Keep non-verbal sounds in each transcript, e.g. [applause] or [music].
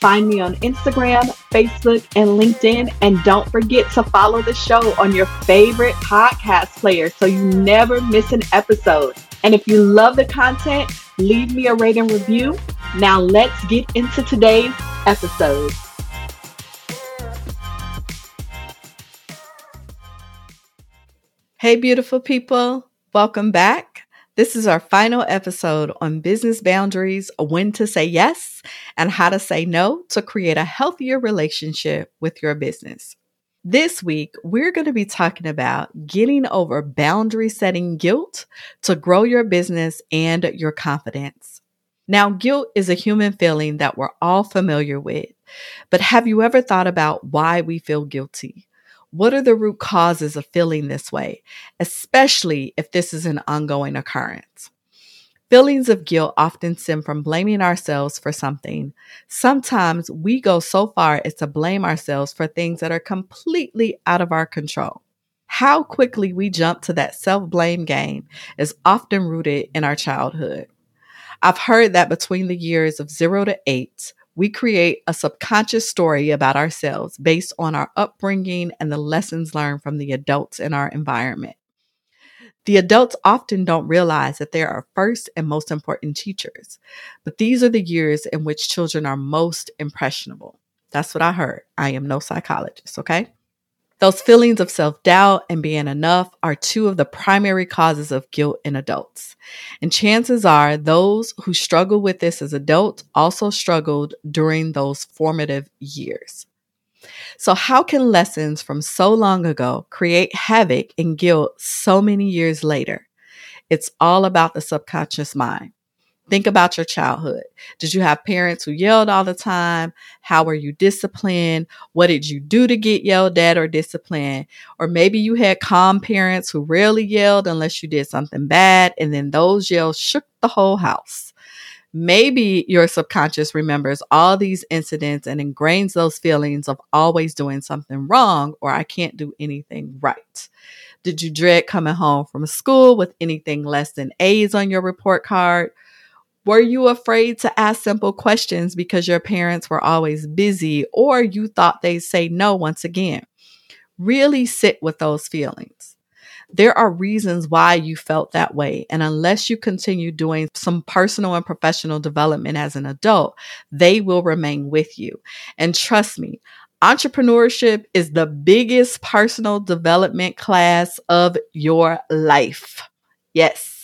Find me on Instagram, Facebook, and LinkedIn. And don't forget to follow the show on your favorite podcast player so you never miss an episode. And if you love the content, leave me a rate and review. Now let's get into today's episode. Hey, beautiful people. Welcome back. This is our final episode on business boundaries, when to say yes, and how to say no to create a healthier relationship with your business. This week, we're going to be talking about getting over boundary setting guilt to grow your business and your confidence. Now, guilt is a human feeling that we're all familiar with, but have you ever thought about why we feel guilty? What are the root causes of feeling this way, especially if this is an ongoing occurrence? Feelings of guilt often stem from blaming ourselves for something. Sometimes we go so far as to blame ourselves for things that are completely out of our control. How quickly we jump to that self blame game is often rooted in our childhood. I've heard that between the years of zero to eight, we create a subconscious story about ourselves based on our upbringing and the lessons learned from the adults in our environment. The adults often don't realize that they are first and most important teachers, but these are the years in which children are most impressionable. That's what I heard. I am no psychologist, okay? Those feelings of self doubt and being enough are two of the primary causes of guilt in adults. And chances are those who struggle with this as adults also struggled during those formative years. So, how can lessons from so long ago create havoc and guilt so many years later? It's all about the subconscious mind. Think about your childhood. Did you have parents who yelled all the time? How were you disciplined? What did you do to get yelled at or disciplined? Or maybe you had calm parents who rarely yelled unless you did something bad, and then those yells shook the whole house. Maybe your subconscious remembers all these incidents and ingrains those feelings of always doing something wrong or I can't do anything right. Did you dread coming home from school with anything less than A's on your report card? Were you afraid to ask simple questions because your parents were always busy or you thought they'd say no once again? Really sit with those feelings. There are reasons why you felt that way. And unless you continue doing some personal and professional development as an adult, they will remain with you. And trust me, entrepreneurship is the biggest personal development class of your life. Yes.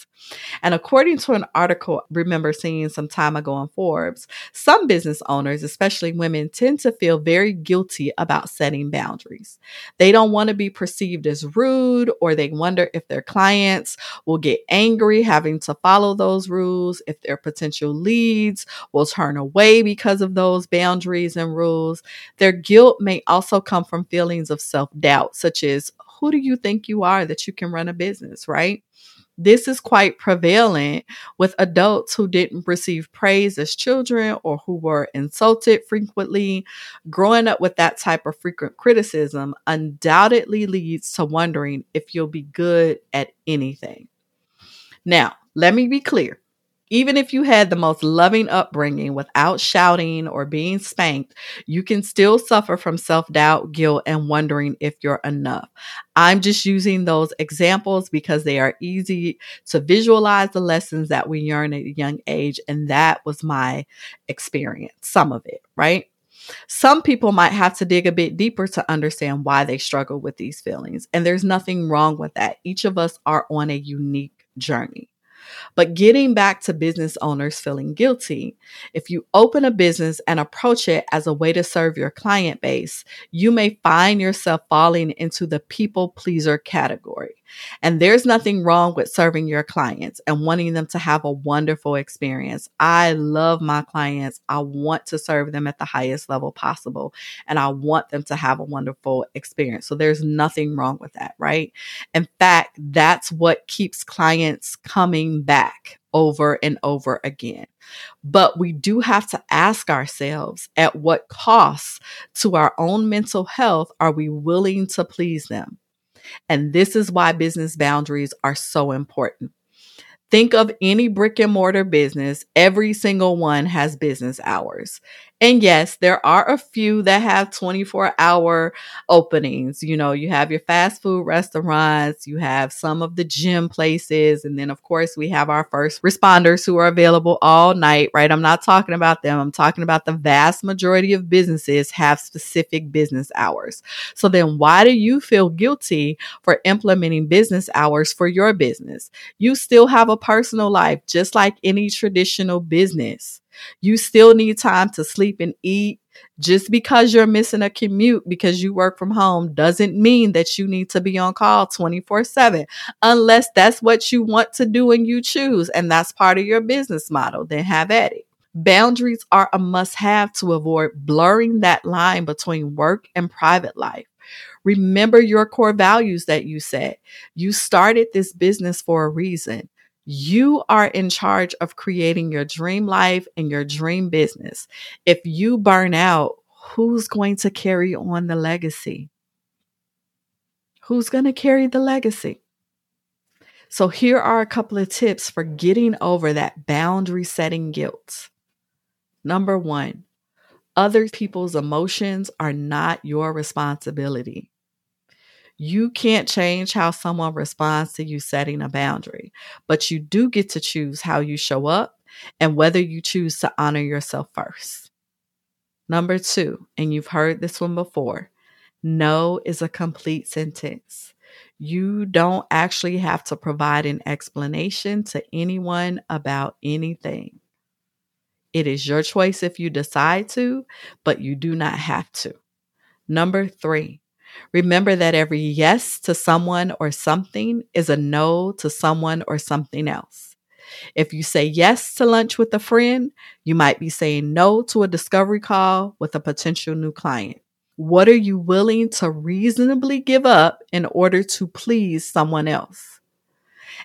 And according to an article I remember seeing some time ago on Forbes, some business owners, especially women, tend to feel very guilty about setting boundaries. They don't want to be perceived as rude, or they wonder if their clients will get angry having to follow those rules, if their potential leads will turn away because of those boundaries and rules. Their guilt may also come from feelings of self doubt, such as, who do you think you are that you can run a business, right? This is quite prevalent with adults who didn't receive praise as children or who were insulted frequently. Growing up with that type of frequent criticism undoubtedly leads to wondering if you'll be good at anything. Now, let me be clear even if you had the most loving upbringing without shouting or being spanked, you can still suffer from self doubt, guilt, and wondering if you're enough. I'm just using those examples because they are easy to visualize the lessons that we learn at a young age. And that was my experience, some of it, right? Some people might have to dig a bit deeper to understand why they struggle with these feelings. And there's nothing wrong with that. Each of us are on a unique journey. But getting back to business owners feeling guilty, if you open a business and approach it as a way to serve your client base, you may find yourself falling into the people pleaser category. And there's nothing wrong with serving your clients and wanting them to have a wonderful experience. I love my clients. I want to serve them at the highest level possible and I want them to have a wonderful experience. So there's nothing wrong with that, right? In fact, that's what keeps clients coming back over and over again. But we do have to ask ourselves at what cost to our own mental health are we willing to please them? And this is why business boundaries are so important. Think of any brick and mortar business, every single one has business hours. And yes, there are a few that have 24 hour openings. You know, you have your fast food restaurants, you have some of the gym places, and then, of course, we have our first responders who are available all night, right? I'm not talking about them. I'm talking about the vast majority of businesses have specific business hours. So then, why do you feel guilty for implementing business hours for your business? You still have a personal life, just like any traditional business. You still need time to sleep and eat. Just because you're missing a commute because you work from home doesn't mean that you need to be on call 24 7, unless that's what you want to do and you choose, and that's part of your business model. Then have at it. Boundaries are a must have to avoid blurring that line between work and private life. Remember your core values that you set. You started this business for a reason. You are in charge of creating your dream life and your dream business. If you burn out, who's going to carry on the legacy? Who's going to carry the legacy? So, here are a couple of tips for getting over that boundary setting guilt. Number one, other people's emotions are not your responsibility. You can't change how someone responds to you setting a boundary, but you do get to choose how you show up and whether you choose to honor yourself first. Number two, and you've heard this one before no is a complete sentence. You don't actually have to provide an explanation to anyone about anything. It is your choice if you decide to, but you do not have to. Number three, Remember that every yes to someone or something is a no to someone or something else. If you say yes to lunch with a friend, you might be saying no to a discovery call with a potential new client. What are you willing to reasonably give up in order to please someone else?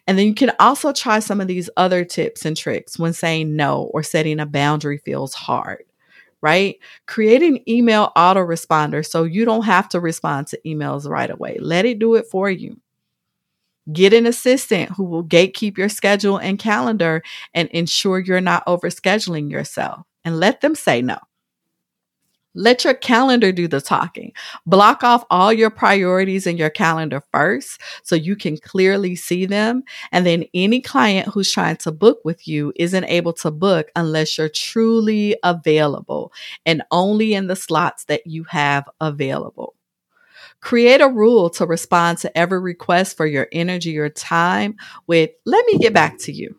And then you can also try some of these other tips and tricks when saying no or setting a boundary feels hard right? Create an email autoresponder so you don't have to respond to emails right away. Let it do it for you. Get an assistant who will gatekeep your schedule and calendar and ensure you're not overscheduling yourself and let them say no. Let your calendar do the talking. Block off all your priorities in your calendar first so you can clearly see them. And then any client who's trying to book with you isn't able to book unless you're truly available and only in the slots that you have available. Create a rule to respond to every request for your energy or time with, let me get back to you.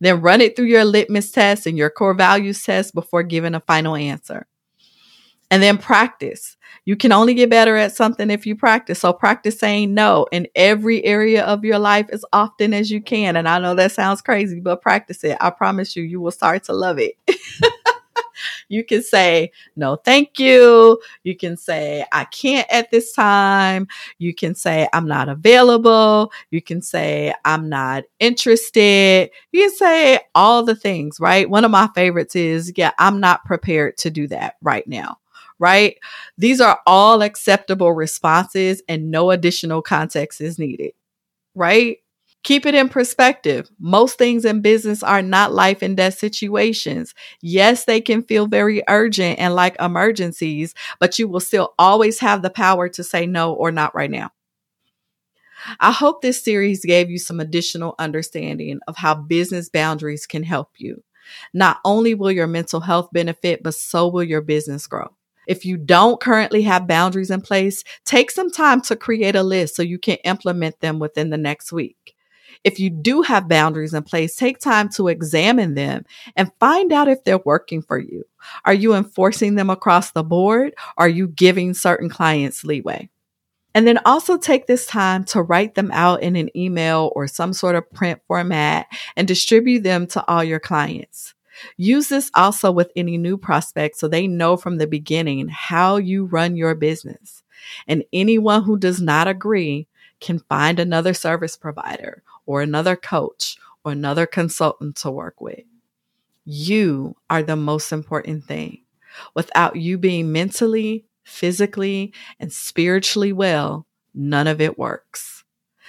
Then run it through your litmus test and your core values test before giving a final answer and then practice. You can only get better at something if you practice. So practice saying no in every area of your life as often as you can. And I know that sounds crazy, but practice it. I promise you, you will start to love it. [laughs] you can say, no, thank you. You can say, I can't at this time. You can say, I'm not available. You can say, I'm not interested. You can say all the things, right? One of my favorites is, yeah, I'm not prepared to do that right now right? These are all acceptable responses and no additional context is needed, right? Keep it in perspective. Most things in business are not life and death situations. Yes, they can feel very urgent and like emergencies, but you will still always have the power to say no or not right now. I hope this series gave you some additional understanding of how business boundaries can help you. Not only will your mental health benefit, but so will your business grow. If you don't currently have boundaries in place, take some time to create a list so you can implement them within the next week. If you do have boundaries in place, take time to examine them and find out if they're working for you. Are you enforcing them across the board? Are you giving certain clients leeway? And then also take this time to write them out in an email or some sort of print format and distribute them to all your clients. Use this also with any new prospects so they know from the beginning how you run your business. And anyone who does not agree can find another service provider or another coach or another consultant to work with. You are the most important thing. Without you being mentally, physically, and spiritually well, none of it works.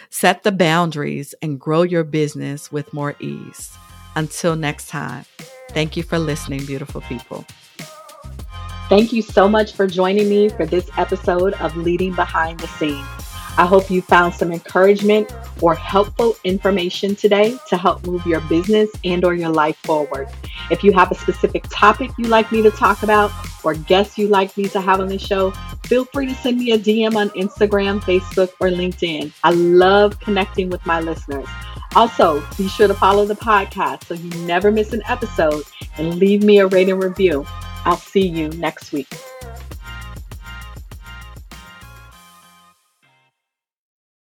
Set the boundaries and grow your business with more ease. Until next time, thank you for listening, beautiful people. Thank you so much for joining me for this episode of Leading Behind the Scenes. I hope you found some encouragement or helpful information today to help move your business and or your life forward. If you have a specific topic you'd like me to talk about or guests you'd like me to have on the show, feel free to send me a DM on Instagram, Facebook, or LinkedIn. I love connecting with my listeners. Also, be sure to follow the podcast so you never miss an episode and leave me a rating review. I'll see you next week.